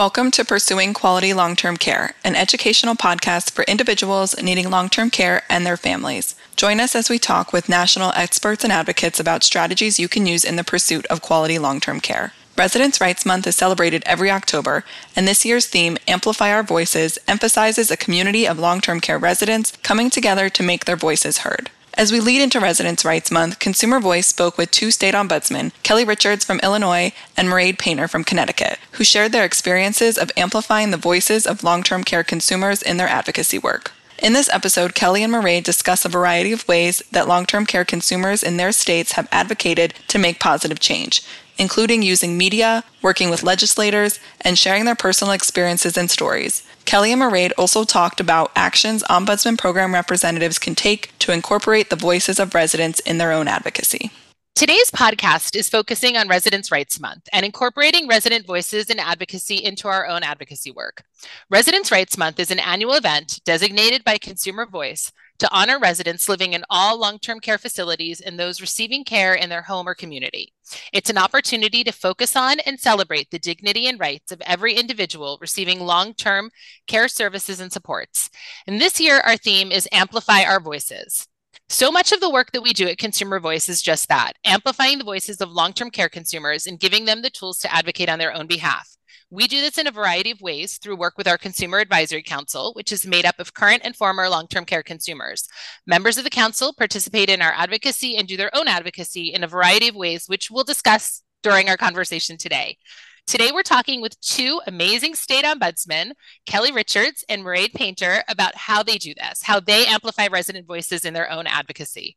Welcome to Pursuing Quality Long Term Care, an educational podcast for individuals needing long term care and their families. Join us as we talk with national experts and advocates about strategies you can use in the pursuit of quality long term care. Residents' Rights Month is celebrated every October, and this year's theme, Amplify Our Voices, emphasizes a community of long term care residents coming together to make their voices heard. As we lead into Residents' Rights Month, Consumer Voice spoke with two state ombudsmen, Kelly Richards from Illinois and Mairead Painter from Connecticut, who shared their experiences of amplifying the voices of long term care consumers in their advocacy work. In this episode, Kelly and Mairead discuss a variety of ways that long term care consumers in their states have advocated to make positive change, including using media, working with legislators, and sharing their personal experiences and stories. Kelly and Mairead also talked about actions Ombudsman Program representatives can take to incorporate the voices of residents in their own advocacy. Today's podcast is focusing on Residents' Rights Month and incorporating resident voices and advocacy into our own advocacy work. Residents' Rights Month is an annual event designated by Consumer Voice to honor residents living in all long term care facilities and those receiving care in their home or community. It's an opportunity to focus on and celebrate the dignity and rights of every individual receiving long term care services and supports. And this year, our theme is Amplify Our Voices. So much of the work that we do at Consumer Voice is just that amplifying the voices of long term care consumers and giving them the tools to advocate on their own behalf. We do this in a variety of ways through work with our Consumer Advisory Council, which is made up of current and former long term care consumers. Members of the council participate in our advocacy and do their own advocacy in a variety of ways, which we'll discuss during our conversation today. Today, we're talking with two amazing state ombudsmen, Kelly Richards and Mairead Painter, about how they do this, how they amplify resident voices in their own advocacy.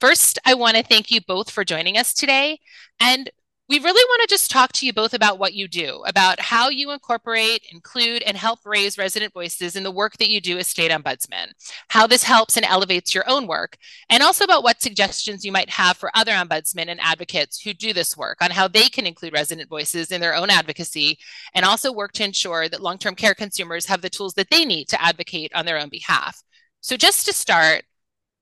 First, I want to thank you both for joining us today. And we really want to just talk to you both about what you do, about how you incorporate, include, and help raise resident voices in the work that you do as state ombudsman, how this helps and elevates your own work, and also about what suggestions you might have for other ombudsmen and advocates who do this work on how they can include resident voices in their own advocacy and also work to ensure that long term care consumers have the tools that they need to advocate on their own behalf. So, just to start,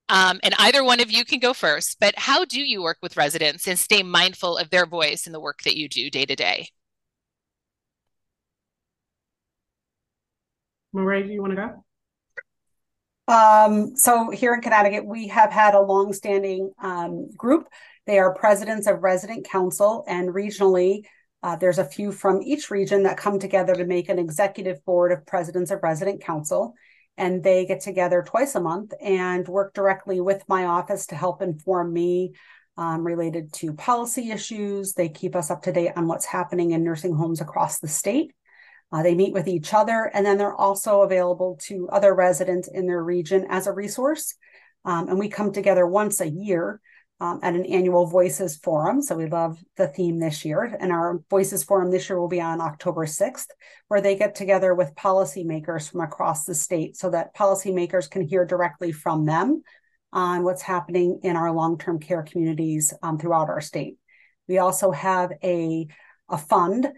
um, and either one of you can go first, but how do you work with residents and stay mindful of their voice in the work that you do day to day? Mairead, do you want to go? Um, so here in Connecticut, we have had a long-standing um, group. They are presidents of resident council, and regionally, uh, there's a few from each region that come together to make an executive board of presidents of resident council and they get together twice a month and work directly with my office to help inform me um, related to policy issues. They keep us up to date on what's happening in nursing homes across the state. Uh, they meet with each other, and then they're also available to other residents in their region as a resource. Um, and we come together once a year um, at an annual Voices Forum. So we love the theme this year. And our Voices Forum this year will be on October 6th, where they get together with policymakers from across the state so that policymakers can hear directly from them on what's happening in our long term care communities um, throughout our state. We also have a, a fund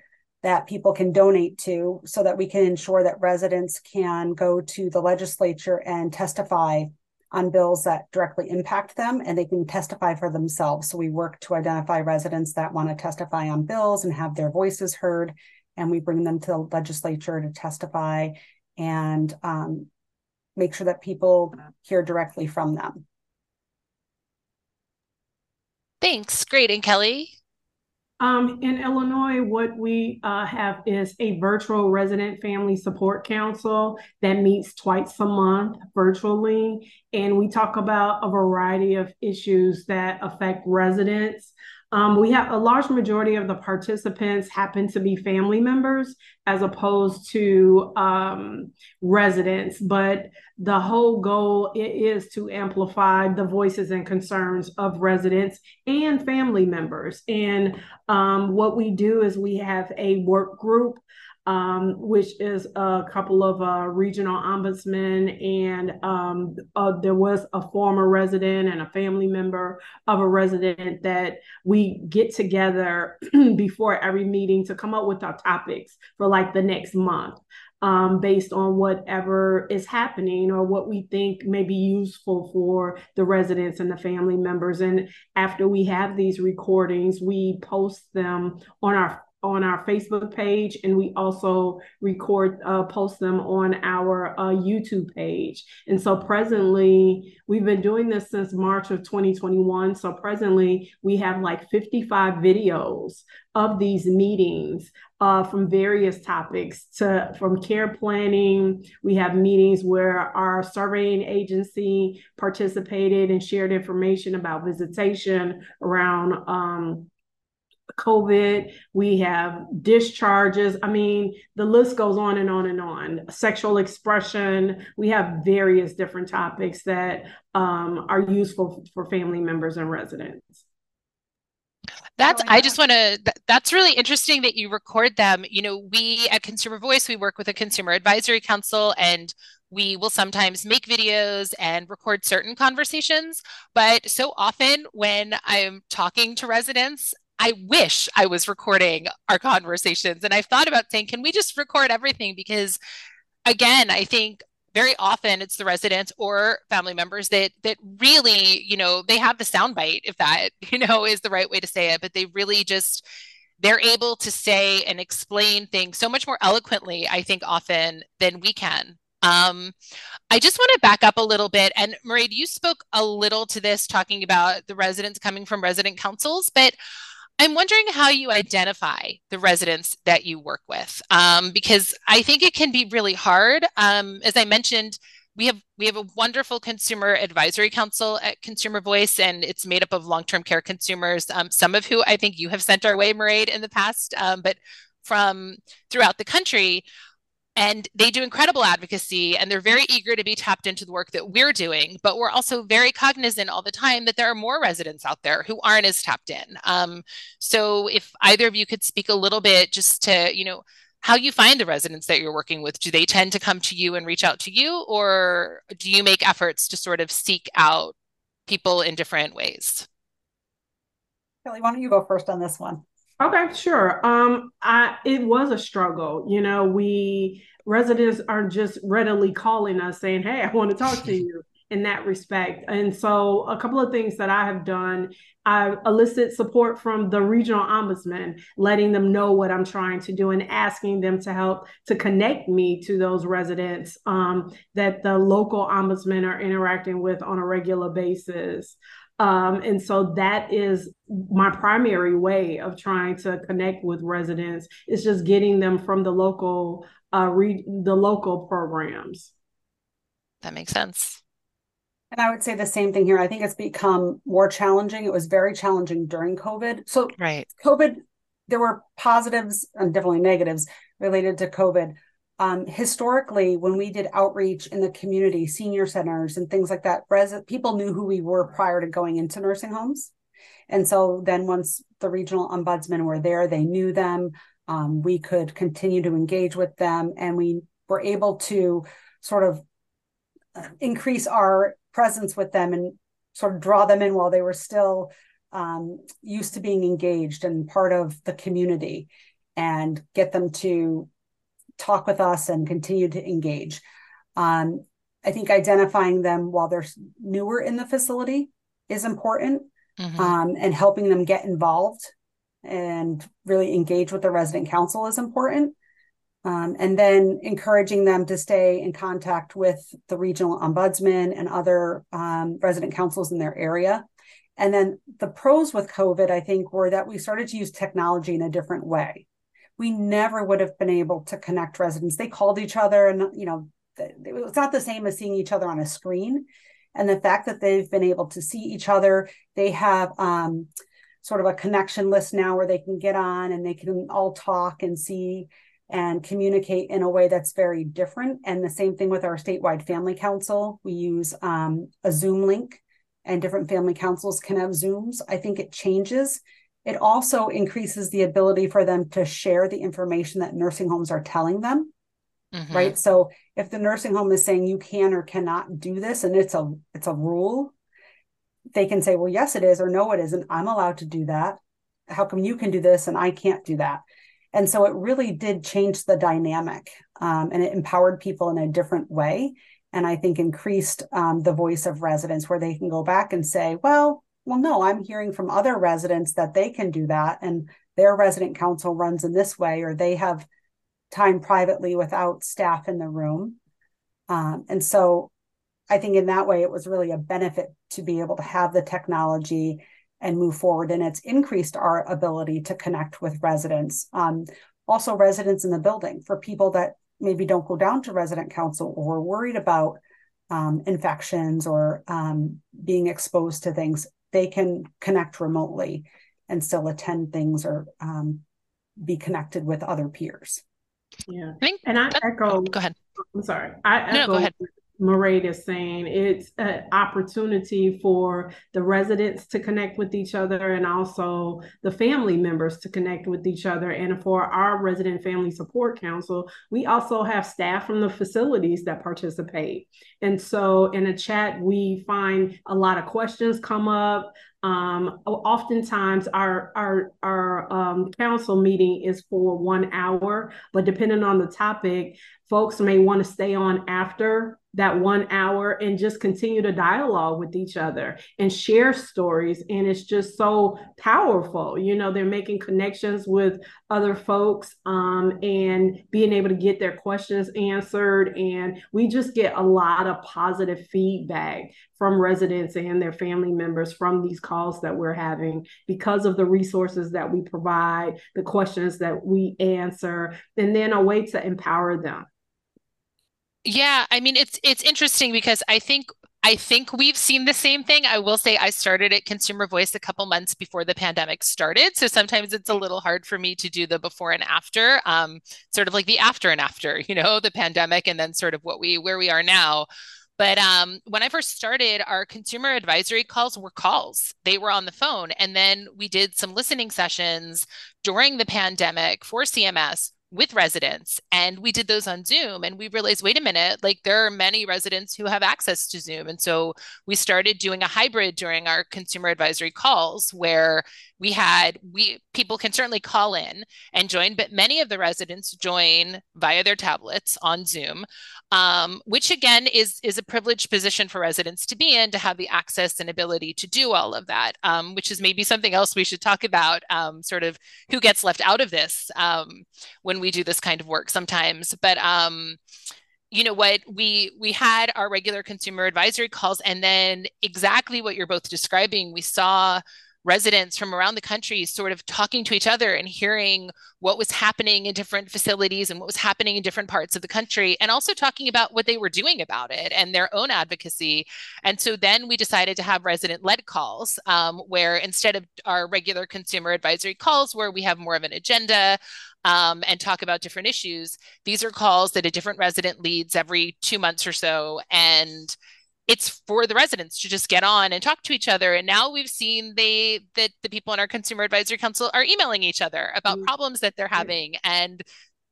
that people can donate to so that we can ensure that residents can go to the legislature and testify on bills that directly impact them and they can testify for themselves. So we work to identify residents that want to testify on bills and have their voices heard. And we bring them to the legislature to testify and um, make sure that people hear directly from them. Thanks. Great. And Kelly? Um, in Illinois, what we uh, have is a virtual resident family support council that meets twice a month virtually. And we talk about a variety of issues that affect residents. Um, we have a large majority of the participants happen to be family members as opposed to um, residents, but the whole goal is to amplify the voices and concerns of residents and family members. And um, what we do is we have a work group um, which is a couple of uh, regional ombudsmen, and um, uh, there was a former resident and a family member of a resident that we get together before every meeting to come up with our topics for like the next month. Um, based on whatever is happening or what we think may be useful for the residents and the family members. And after we have these recordings, we post them on our on our Facebook page, and we also record, uh, post them on our uh, YouTube page. And so presently, we've been doing this since March of 2021. So presently, we have like 55 videos of these meetings uh, from various topics to from care planning. We have meetings where our surveying agency participated and shared information about visitation around um, COVID, we have discharges. I mean, the list goes on and on and on. Sexual expression. We have various different topics that um, are useful for family members and residents. That's, I just want to, that's really interesting that you record them. You know, we at Consumer Voice, we work with a consumer advisory council and we will sometimes make videos and record certain conversations. But so often when I'm talking to residents, I wish I was recording our conversations. And I've thought about saying, can we just record everything? Because again, I think very often it's the residents or family members that that really, you know, they have the soundbite, if that, you know, is the right way to say it, but they really just they're able to say and explain things so much more eloquently, I think, often than we can. Um, I just want to back up a little bit. And Mairead, you spoke a little to this, talking about the residents coming from resident councils, but I'm wondering how you identify the residents that you work with, um, because I think it can be really hard. Um, as I mentioned, we have we have a wonderful consumer advisory council at Consumer Voice, and it's made up of long-term care consumers, um, some of who I think you have sent our way, Mairead, in the past, um, but from throughout the country and they do incredible advocacy and they're very eager to be tapped into the work that we're doing but we're also very cognizant all the time that there are more residents out there who aren't as tapped in. Um, so if either of you could speak a little bit just to you know how you find the residents that you're working with. Do they tend to come to you and reach out to you or do you make efforts to sort of seek out people in different ways? Kelly why don't you go first on this one Okay, sure. Um, I it was a struggle. You know, we residents aren't just readily calling us saying, "Hey, I want to talk to you." In that respect, and so a couple of things that I have done, I elicit support from the regional ombudsman, letting them know what I'm trying to do and asking them to help to connect me to those residents um, that the local ombudsmen are interacting with on a regular basis. Um, and so that is my primary way of trying to connect with residents is just getting them from the local uh, re- the local programs. That makes sense. And I would say the same thing here. I think it's become more challenging. It was very challenging during COVID. So, right. COVID, there were positives and definitely negatives related to COVID um, historically, when we did outreach in the community, senior centers and things like that, res- people knew who we were prior to going into nursing homes. And so then once the regional ombudsmen were there, they knew them. Um, we could continue to engage with them and we were able to sort of uh, increase our presence with them and sort of draw them in while they were still um, used to being engaged and part of the community and get them to talk with us and continue to engage. Um, I think identifying them while they're newer in the facility is important mm-hmm. um, and helping them get involved and really engage with the resident council is important. Um, and then encouraging them to stay in contact with the regional ombudsman and other um, resident councils in their area. And then the pros with COVID, I think, were that we started to use technology in a different way we never would have been able to connect residents. They called each other, and you know, it's not the same as seeing each other on a screen. And the fact that they've been able to see each other, they have um, sort of a connection list now where they can get on and they can all talk and see and communicate in a way that's very different. And the same thing with our statewide family council. We use um, a Zoom link, and different family councils can have Zooms. I think it changes it also increases the ability for them to share the information that nursing homes are telling them. Mm-hmm. Right. So if the nursing home is saying you can or cannot do this and it's a it's a rule, they can say, well, yes, it is, or no, it isn't. I'm allowed to do that. How come you can do this and I can't do that? And so it really did change the dynamic um, and it empowered people in a different way. And I think increased um, the voice of residents where they can go back and say, well, well, no, I'm hearing from other residents that they can do that and their resident council runs in this way, or they have time privately without staff in the room. Um, and so I think in that way, it was really a benefit to be able to have the technology and move forward. And it's increased our ability to connect with residents. Um, also, residents in the building for people that maybe don't go down to resident council or worried about um, infections or um, being exposed to things, they can connect remotely and still attend things or um, be connected with other peers. Yeah. I think, and I echo. Go ahead. I'm sorry. I echo no, go ahead. Mairead is saying it's an opportunity for the residents to connect with each other and also the family members to connect with each other. And for our resident family support council, we also have staff from the facilities that participate. And so in a chat, we find a lot of questions come up. Um, oftentimes our our our um, council meeting is for one hour, but depending on the topic, folks may want to stay on after that one hour and just continue to dialogue with each other and share stories and it's just so powerful. You know they're making connections with other folks um, and being able to get their questions answered and we just get a lot of positive feedback from residents and their family members from these calls that we're having because of the resources that we provide the questions that we answer and then a way to empower them yeah, I mean it's it's interesting because I think I think we've seen the same thing. I will say I started at Consumer Voice a couple months before the pandemic started, so sometimes it's a little hard for me to do the before and after, um, sort of like the after and after, you know, the pandemic, and then sort of what we where we are now. But um, when I first started, our consumer advisory calls were calls. They were on the phone, and then we did some listening sessions during the pandemic for CMS with residents and we did those on zoom and we realized wait a minute like there are many residents who have access to zoom. And so we started doing a hybrid during our consumer advisory calls where we had we people can certainly call in and join but many of the residents join via their tablets on zoom um, which again is is a privileged position for residents to be in to have the access and ability to do all of that um, which is maybe something else we should talk about um, sort of who gets left out of this um, we do this kind of work sometimes but um, you know what? We we had our regular consumer advisory calls and then exactly what you're both describing we saw residents from around the country sort of talking to each other and hearing what was happening in different facilities and what was happening in different parts of the country and also talking about what they were doing about it and their own advocacy. And so then we decided to have resident led calls um, where instead of our regular consumer advisory calls where we have more of an agenda um, and talk about different issues these are calls that a different resident leads every two months or so and it's for the residents to just get on and talk to each other. And now we've seen they that the people in our consumer advisory council are emailing each other about mm-hmm. problems that they're having. And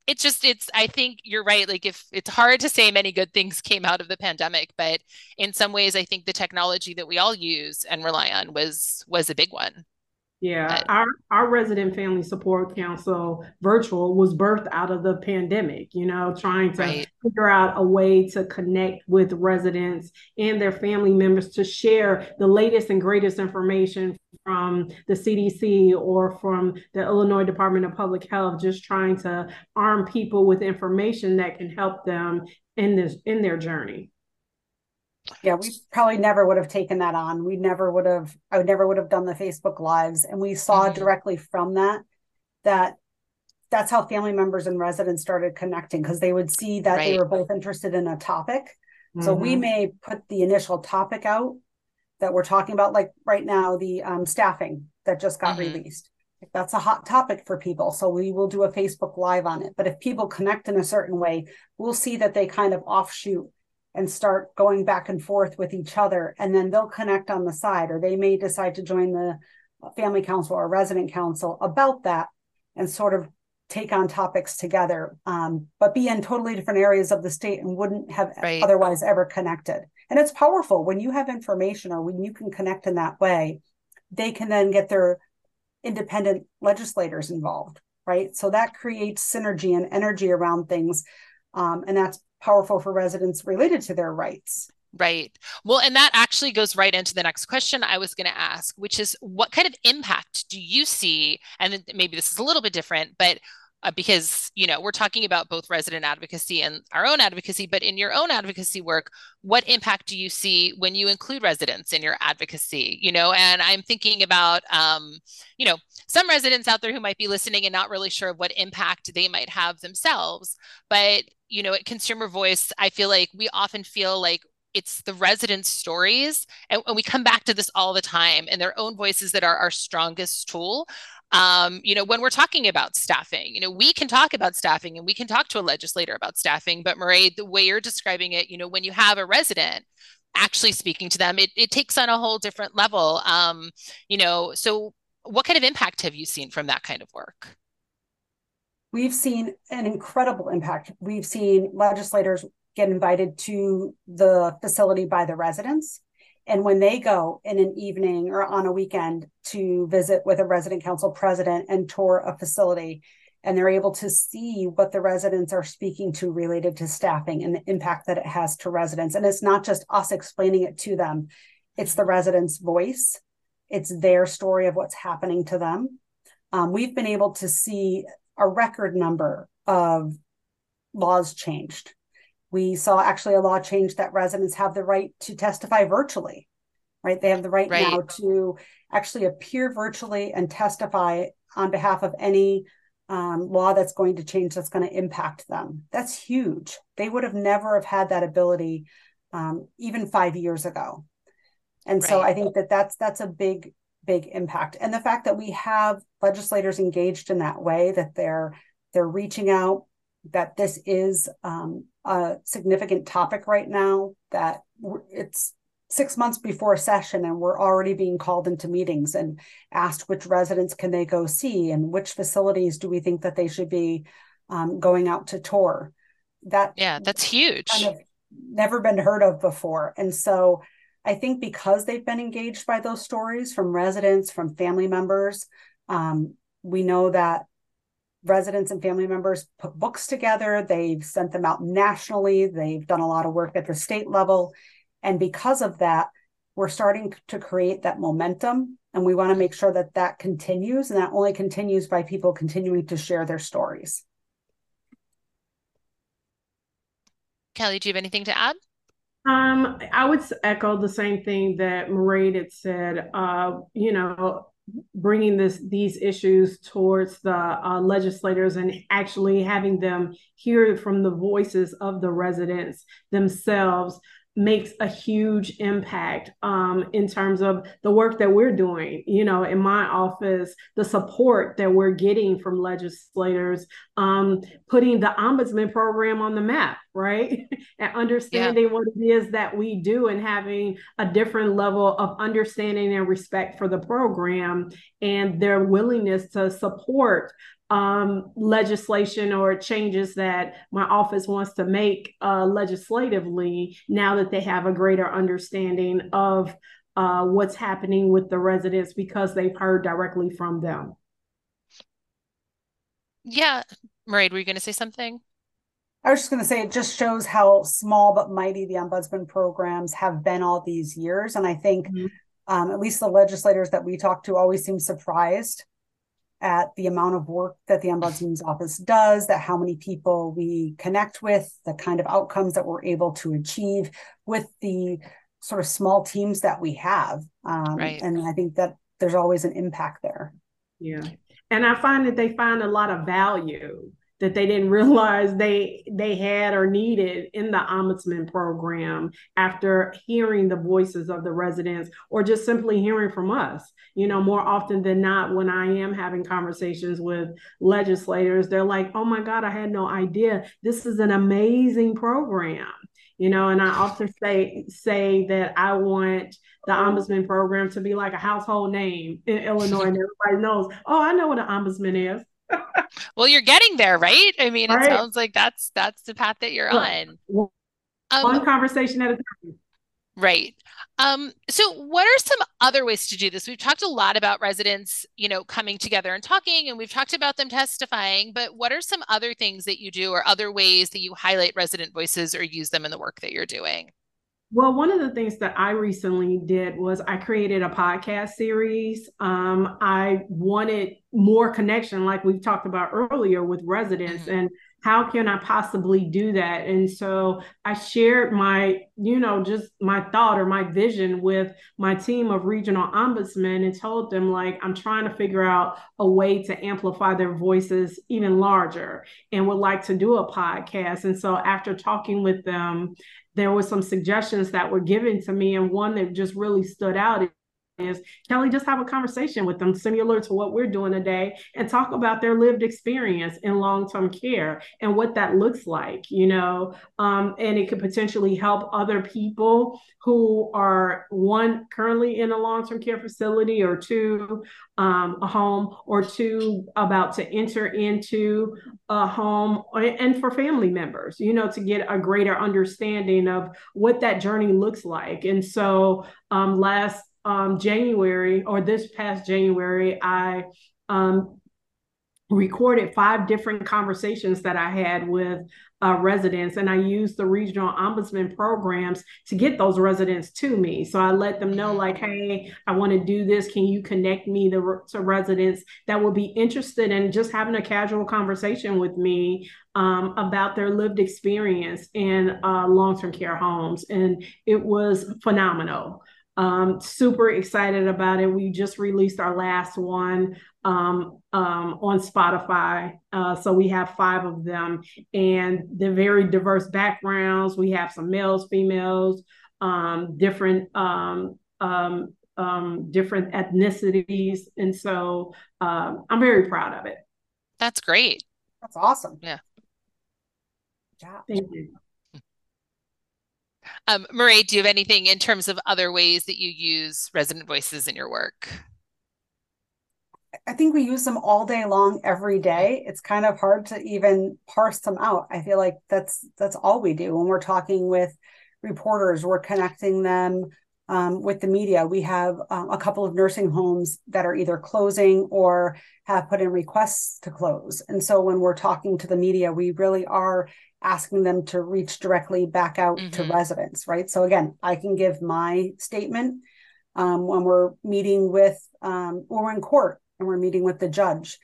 it's just it's i think you're right like if it's hard to say many good things came out of the pandemic but in some ways i think the technology that we all use and rely on was was a big one yeah, our our resident family support council virtual was birthed out of the pandemic, you know, trying to right. figure out a way to connect with residents and their family members to share the latest and greatest information from the CDC or from the Illinois Department of Public Health, just trying to arm people with information that can help them in this in their journey yeah we probably never would have taken that on we never would have i would never would have done the facebook lives and we saw mm-hmm. directly from that that that's how family members and residents started connecting because they would see that right. they were both interested in a topic mm-hmm. so we mm-hmm. may put the initial topic out that we're talking about like right now the um, staffing that just got mm-hmm. released that's a hot topic for people so we will do a facebook live on it but if people connect in a certain way we'll see that they kind of offshoot and start going back and forth with each other and then they'll connect on the side or they may decide to join the family council or resident council about that and sort of take on topics together um, but be in totally different areas of the state and wouldn't have right. otherwise ever connected and it's powerful when you have information or when you can connect in that way they can then get their independent legislators involved right so that creates synergy and energy around things um, and that's powerful for residents related to their rights Right. Well, and that actually goes right into the next question I was going to ask, which is what kind of impact do you see? And maybe this is a little bit different, but uh, because you know we're talking about both resident advocacy and our own advocacy but in your own advocacy work what impact do you see when you include residents in your advocacy? You know and i'm thinking about um, you know some residents out there who might be listening and not really sure of what impact they might have themselves but you know at consumer voice i feel like we often feel like it's the residents' stories, and, and, we come back to this all the time, and their own voices that are our strongest tool um, you know, when we're talking about staffing, you know, we can talk about staffing and we can talk to a legislator about staffing, but Mairead, the way you're describing it, you know, when you have a resident actually speaking to them, it, it takes on a whole different level. Um, you know, so what kind of impact have you seen from that kind of work? We've seen an incredible impact. We've seen legislators get invited to the facility by the residents. And when they go in an evening or on a weekend to visit with a resident council president and tour a facility, and they're able to see what the residents are speaking to related to staffing and the impact that it has to residents. And it's not just us explaining it to them, it's the residents' voice, it's their story of what's happening to them. Um, we've been able to see a record number of laws changed we saw actually a law change that residents have the right to testify virtually, right? They have the right, right. now to actually appear virtually and testify on behalf of any um, law that's going to change that's going to impact them. That's huge. They would have never have had that ability um, even five years ago. And right. so I think that that's that's a big big impact. And the fact that we have legislators engaged in that way that they're they're reaching out that this is um, a significant topic right now that it's six months before a session and we're already being called into meetings and asked which residents can they go see and which facilities do we think that they should be um, going out to tour. That yeah that's huge. kind of never been heard of before. And so i think because they've been engaged by those stories from residents from family members um, we know that residents and family members put books together. They've sent them out nationally. They've done a lot of work at the state level. And because of that, we're starting to create that momentum. And we want to make sure that that continues. And that only continues by people continuing to share their stories. Kelly, do you have anything to add? Um, I would echo the same thing that Mairead had said. Uh, you know, bringing this these issues towards the uh, legislators and actually having them hear from the voices of the residents themselves makes a huge impact um, in terms of the work that we're doing. You know, in my office, the support that we're getting from legislators, um, putting the ombudsman program on the map, right? and understanding yeah. what it is that we do and having a different level of understanding and respect for the program and their willingness to support um, legislation or changes that my office wants to make uh, legislatively now that they have a greater understanding of uh, what's happening with the residents because they've heard directly from them. Yeah. Mairead, were you going to say something? I was just going to say it just shows how small but mighty the ombudsman programs have been all these years. And I think mm-hmm. um, at least the legislators that we talk to always seem surprised at the amount of work that the ombudsman's office does, that how many people we connect with, the kind of outcomes that we're able to achieve with the sort of small teams that we have. Um, right. And I think that there's always an impact there. Yeah. And I find that they find a lot of value that they didn't realize they they had or needed in the ombudsman program after hearing the voices of the residents or just simply hearing from us. You know more often than not when i am having conversations with legislators they're like oh my god i had no idea. This is an amazing program. You know and i often say say that i want the ombudsman program to be like a household name in illinois and everybody knows oh i know what an ombudsman is well, you're getting there, right? I mean, right. it sounds like that's that's the path that you're on. One um, conversation at a time. Right. Um, so what are some other ways to do this? We've talked a lot about residents, you know, coming together and talking, and we've talked about them testifying, but what are some other things that you do or other ways that you highlight resident voices or use them in the work that you're doing? Well, one of the things that I recently did was I created a podcast series. Um, I wanted more connection, like we've talked about earlier, with residents. Mm-hmm. And how can I possibly do that? And so I shared my, you know, just my thought or my vision with my team of regional ombudsmen and told them, like, I'm trying to figure out a way to amplify their voices even larger and would like to do a podcast. And so after talking with them, there were some suggestions that were given to me and one that just really stood out is Kelly, just have a conversation with them similar to what we're doing today and talk about their lived experience in long-term care and what that looks like, you know, um, and it could potentially help other people who are one currently in a long-term care facility or two um, a home or two about to enter into a home and for family members, you know, to get a greater understanding of what that journey looks like. And so um, last um, January or this past January, I um, recorded five different conversations that I had with uh, residents, and I used the regional ombudsman programs to get those residents to me. So I let them know, like, hey, I want to do this. Can you connect me to, to residents that would be interested in just having a casual conversation with me um, about their lived experience in uh, long term care homes? And it was phenomenal. Um, super excited about it. We just released our last one um, um, on Spotify. Uh, so we have five of them, and they're very diverse backgrounds. We have some males, females, um, different um, um, different ethnicities, and so I'm very proud of it. That's great. That's awesome. Yeah. Yeah. Thank you. Um, do you have anything in terms of other ways that you use resident voices in your work? I think we use them all day long, every day. It's kind of hard to even parse them out. I feel like that's that's all we do when we're talking with reporters. We're connecting them um, with the media. We have um, a couple of nursing homes that are either closing or have put in requests to close. And so when we're talking to the media, we really are asking them to reach directly back out mm-hmm. to residents, right? So again, I can give my statement um, when we're meeting with, um, when we're in court and we're meeting with the judge.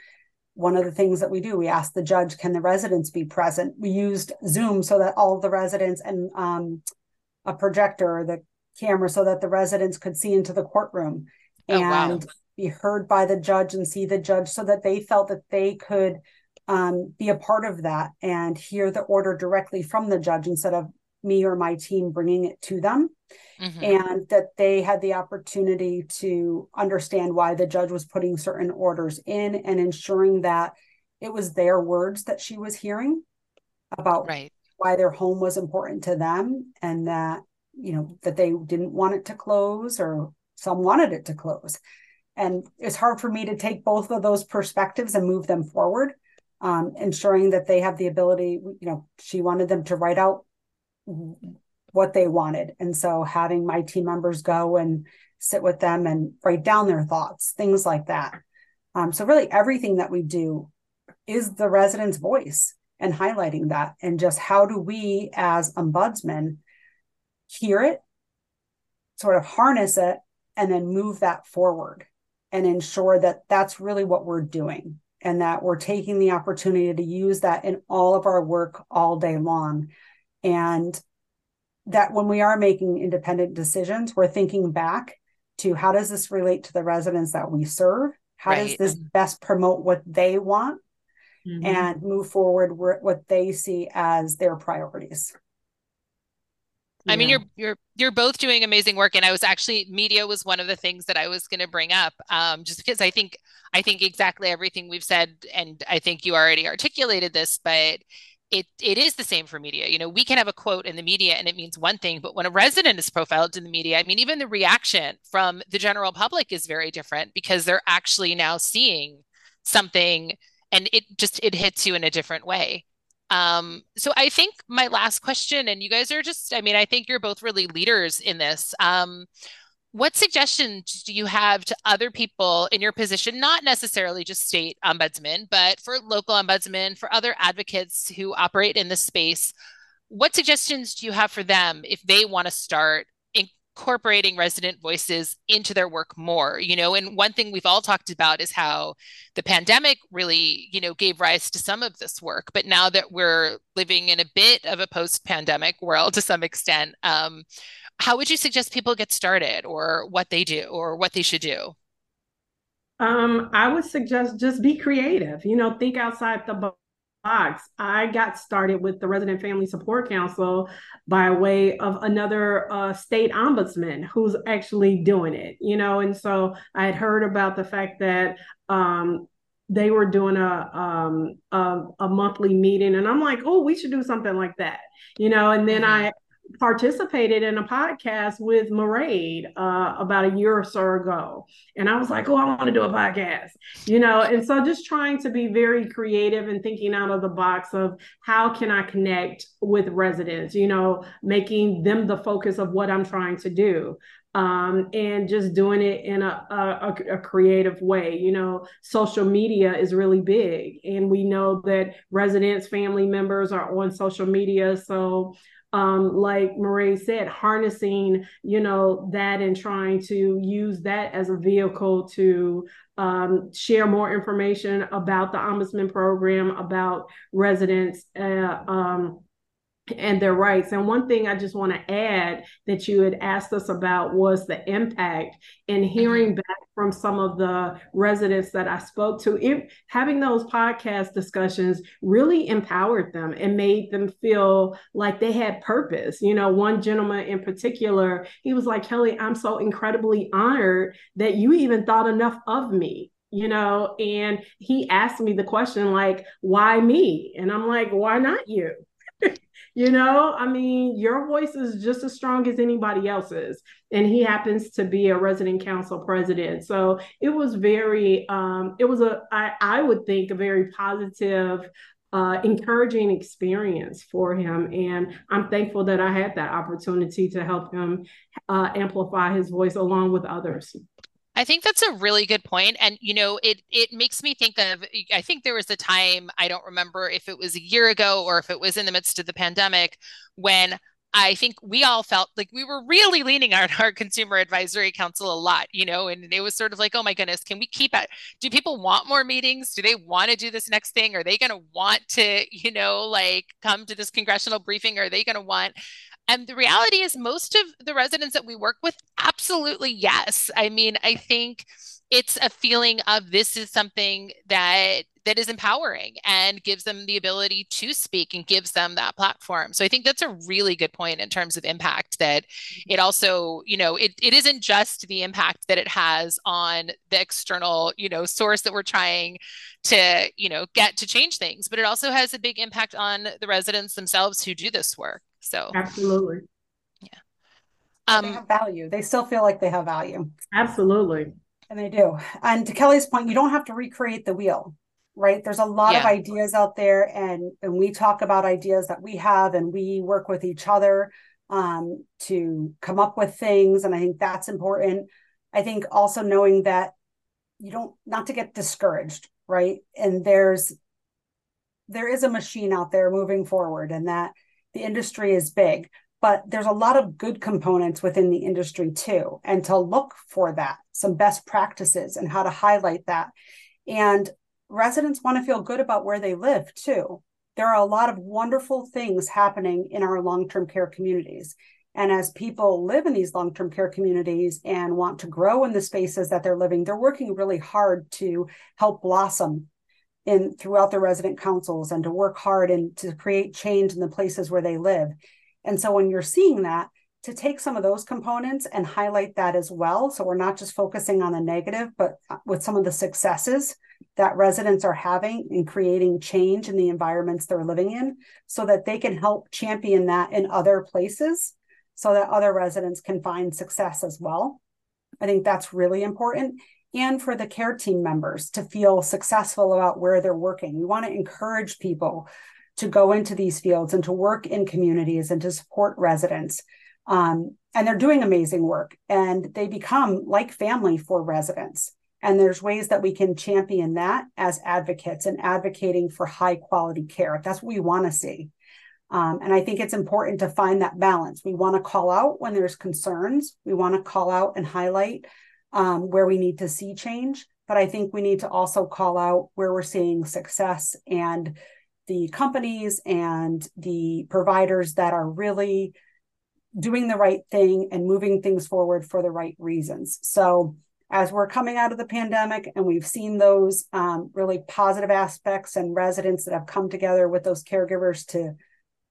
One of the things that we do, we ask the judge, can the residents be present? We used Zoom so that all the residents and um, a projector, the camera, so that the residents could see into the courtroom oh, and wow. be heard by the judge and see the judge so that they felt that they could um, be a part of that and hear the order directly from the judge instead of me or my team bringing it to them. Mm-hmm. And that they had the opportunity to understand why the judge was putting certain orders in and ensuring that it was their words that she was hearing about right. why their home was important to them and that you know that they didn't want it to close or some wanted it to close and it's hard for me to take both of those perspectives and move them forward um, ensuring that they have the ability, you know, she wanted them to write out what they wanted. And so having my team members go and sit with them and write down their thoughts, things like that. Um, so really everything that we do is the resident's voice and highlighting that and just how do we as ombudsmen hear it, sort of harness it, and then move that forward and ensure that that's really what we're doing and that we're taking the opportunity to use that in all of our work all day long. And that when we are making independent decisions, we're thinking back to how does this relate to the residents that we serve? How right. does this best promote what they want mm-hmm. and move forward what they see as their priorities? I mean, you're you're you're both doing amazing work, and I was actually media was one of the things that I was going to bring up, um, just because I think I think exactly everything we've said, and I think you already articulated this, but it it is the same for media. You know, we can have a quote in the media and it means one thing, but when a resident is profiled in the media, I mean, even the reaction from the general public is very different because they're actually now seeing something, and it just it hits you in a different way. Um, so I think my last question, and you guys are just, I mean, I think you're both really leaders in this. Um, what suggestions do you have to other people in your position, not necessarily just state ombudsman, but for local ombudsman, for other advocates who operate in this space? what suggestions do you have for them if they want to start incorporating resident voices into their work more you know? And one thing we've all talked about is how the pandemic really you know gave rise to some of this work. But now that we're living in a bit of a post-pandemic world to some extent um, how would you suggest people get started or what they do or what they should do? Um, i would suggest just be creative you know think outside the box. I got started with the Resident Family Support Council by way of another uh, state ombudsman who's actually doing it, you know. And so I had heard about the fact that um, they were doing a, um, a, a monthly meeting, and I'm like, oh, we should do something like that, you know. And then mm-hmm. I participated in a podcast with Mairead uh, about a year or so ago. And I was like, oh, I want to do a podcast, you know? And so just trying to be very creative and thinking out of the box of how can I connect with residents, you know, making them the focus of what I'm trying to do. Um, and just doing it in a, a, a, creative way. You know, social media is really big, and we know that residents, family members are on social media. So um, like Mairead said, harnessing, you know, that and trying to use that as a vehicle to um, share more information about the Ombudsman program, about residents, uh, um, and their rights. And one thing I just want to add that you had asked us about was the impact and hearing mm-hmm. back from some of the residents that I spoke to. Having those podcast discussions really empowered them and made them feel like they had purpose. You know, one gentleman in particular, he was like, Kelly, I'm so incredibly honored that you even thought enough of me you know and he asked me the question like why me and i'm like why not you you know, I mean, your voice is just as strong as anybody else's. And he happens to be a resident council president. So it was very, um, it was a, I, I would think, a very positive uh, encouraging experience for him. And I'm thankful that I had that opportunity to help him uh, amplify his voice along with others. I think that's a really good point. And you know, it it makes me think of I think there was a time, I don't remember if it was a year ago or if it was in the midst of the pandemic, when I think we all felt like we were really leaning on our consumer advisory council a lot, you know, and it was sort of like, oh my goodness, can we keep it? Do people want more meetings? Do they want to do this next thing? Are they going to want to, you know, like come to this congressional briefing? Are they going to want and the reality is, most of the residents that we work with, absolutely yes. I mean, I think it's a feeling of this is something that that is empowering and gives them the ability to speak and gives them that platform. So I think that's a really good point in terms of impact that mm-hmm. it also, you know, it, it isn't just the impact that it has on the external, you know, source that we're trying to, you know, get to change things, but it also has a big impact on the residents themselves who do this work. So absolutely. Yeah. Um, they have value. They still feel like they have value. Absolutely. And they do. And to Kelly's point, you don't have to recreate the wheel, right? There's a lot yeah. of ideas out there, and and we talk about ideas that we have, and we work with each other um, to come up with things. And I think that's important. I think also knowing that you don't not to get discouraged, right? And there's there is a machine out there moving forward, and that the industry is big, but there's a lot of good components within the industry too. And to look for that, some best practices and how to highlight that. And residents want to feel good about where they live too. There are a lot of wonderful things happening in our long term care communities. And as people live in these long term care communities and want to grow in the spaces that they're living, they're working really hard to help blossom in throughout the resident councils and to work hard and to create change in the places where they live. And so when you're seeing that, to take some of those components and highlight that as well. So we're not just focusing on the negative, but uh, with some of the successes that residents are having in creating change in the environments they're living in so that they can help champion that in other places so that other residents can find success as well. I think that's really important and for the care team members to feel successful about where they're working. We want to encourage people to go into these fields and to work in communities and to support residents. Um, and they're doing amazing work and they become like family for residents. And there's ways that we can champion that as advocates and advocating for high quality care. That's what we want to see. Um, and I think it's important to find that balance. We want to call out when there's concerns. We want to call out and highlight um, where we need to see change. But I think we need to also call out where we're seeing success and the companies and the providers that are really doing the right thing and moving things forward for the right reasons. So, as we're coming out of the pandemic and we've seen those um, really positive aspects and residents that have come together with those caregivers to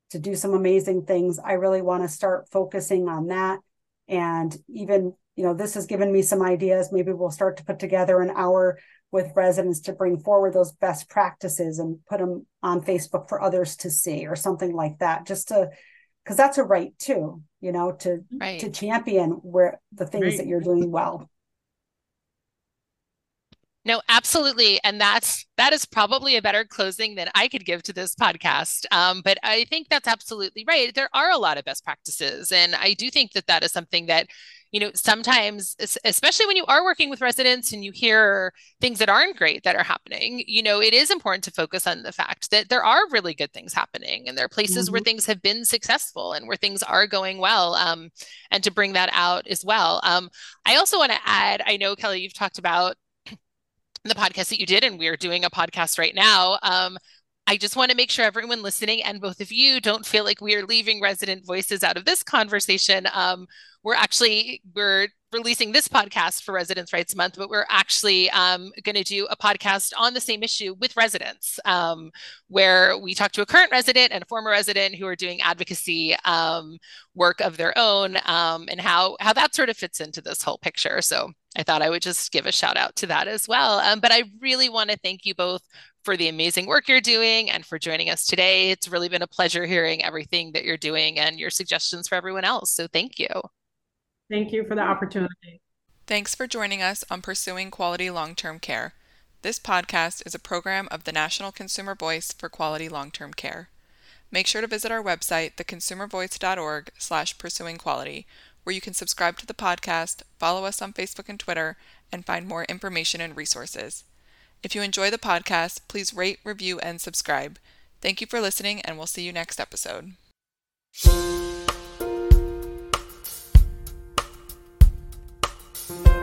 to do some amazing things, I really want to start focusing on that. And even, you know, this has given me some ideas. Maybe we'll start to put together an hour with residents to bring forward those best practices and put them on Facebook for others to see or something like that, just to because that's a right too, you know, to right. to champion where the things right. that you're doing well. No, absolutely, and that's that is probably a better closing than I could give to this podcast. Um, but I think that's absolutely right. There are a lot of best practices, and I do think that that is something that you know sometimes especially when you are working with residents and you hear things that aren't great that are happening you know it is important to focus on the fact that there are really good things happening and there are places mm-hmm. where things have been successful and where things are going well um, and to bring that out as well um, i also want to add i know kelly you've talked about the podcast that you did, and we're doing a podcast right now. Um, I just want to make sure everyone listening and both of you don't feel like we are leaving resident voices out of this conversation. Um, we're actually we're releasing this podcast for Residents' Rights Month, but we're actually um, going to do a podcast on the same issue with residents, um, where we talk to a current resident and a former resident who are doing advocacy um, work of their own, um, and how how that sort of fits into this whole picture. So I thought I would just give a shout out to that as well. Um, but I really want to thank you both for the amazing work you're doing and for joining us today. It's really been a pleasure hearing everything that you're doing and your suggestions for everyone else. So thank you. Thank you for the opportunity. Thanks for joining us on Pursuing Quality Long Term Care. This podcast is a program of the National Consumer Voice for Quality Long Term Care. Make sure to visit our website, theconsumervoice.org slash pursuing quality, where you can subscribe to the podcast, follow us on Facebook and Twitter, and find more information and resources. If you enjoy the podcast, please rate, review, and subscribe. Thank you for listening, and we'll see you next episode. you